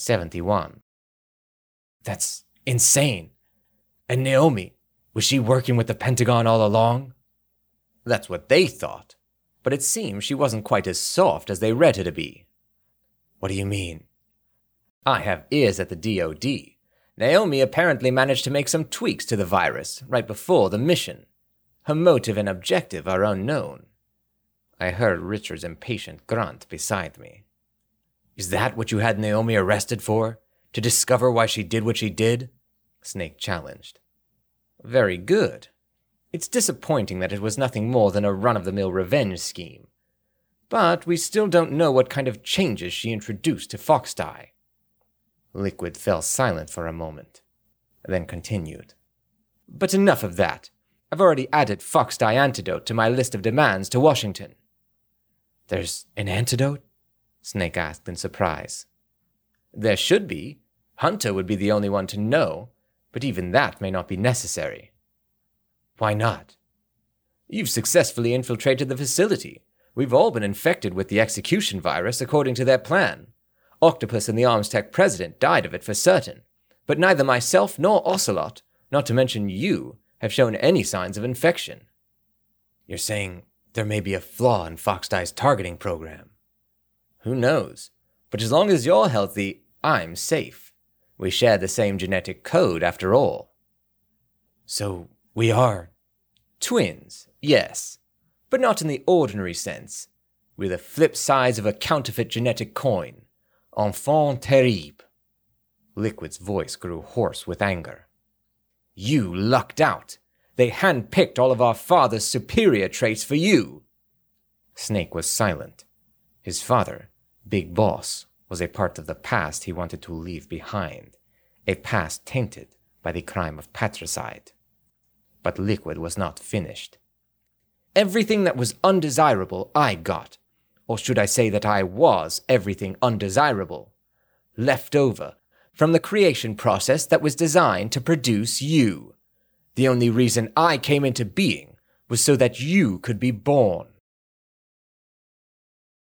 71. That's insane. And Naomi, was she working with the Pentagon all along? That's what they thought, but it seems she wasn't quite as soft as they read her to be. What do you mean? I have ears at the DoD. Naomi apparently managed to make some tweaks to the virus right before the mission. Her motive and objective are unknown. I heard Richard's impatient grunt beside me. Is that what you had Naomi arrested for? To discover why she did what she did? Snake challenged. Very good. It's disappointing that it was nothing more than a run of the mill revenge scheme. But we still don't know what kind of changes she introduced to Foxdie. Liquid fell silent for a moment, then continued. But enough of that. I've already added Foxdie antidote to my list of demands to Washington. There's an antidote? Snake asked in surprise. There should be. Hunter would be the only one to know, but even that may not be necessary. Why not? You've successfully infiltrated the facility. We've all been infected with the execution virus according to their plan. Octopus and the Arms Tech president died of it for certain, but neither myself nor Ocelot, not to mention you, have shown any signs of infection. You're saying there may be a flaw in Foxdie's targeting program. Who knows? But as long as you're healthy, I'm safe. We share the same genetic code after all. So we are twins, yes, but not in the ordinary sense. We're the flip sides of a counterfeit genetic coin. Enfant terrible. Liquid's voice grew hoarse with anger. You lucked out. They handpicked all of our father's superior traits for you. Snake was silent. His father, Big Boss, was a part of the past he wanted to leave behind, a past tainted by the crime of patricide but Liquid was not finished. Everything that was undesirable I got, or should I say that I was everything undesirable, left over from the creation process that was designed to produce you. The only reason I came into being was so that you could be born.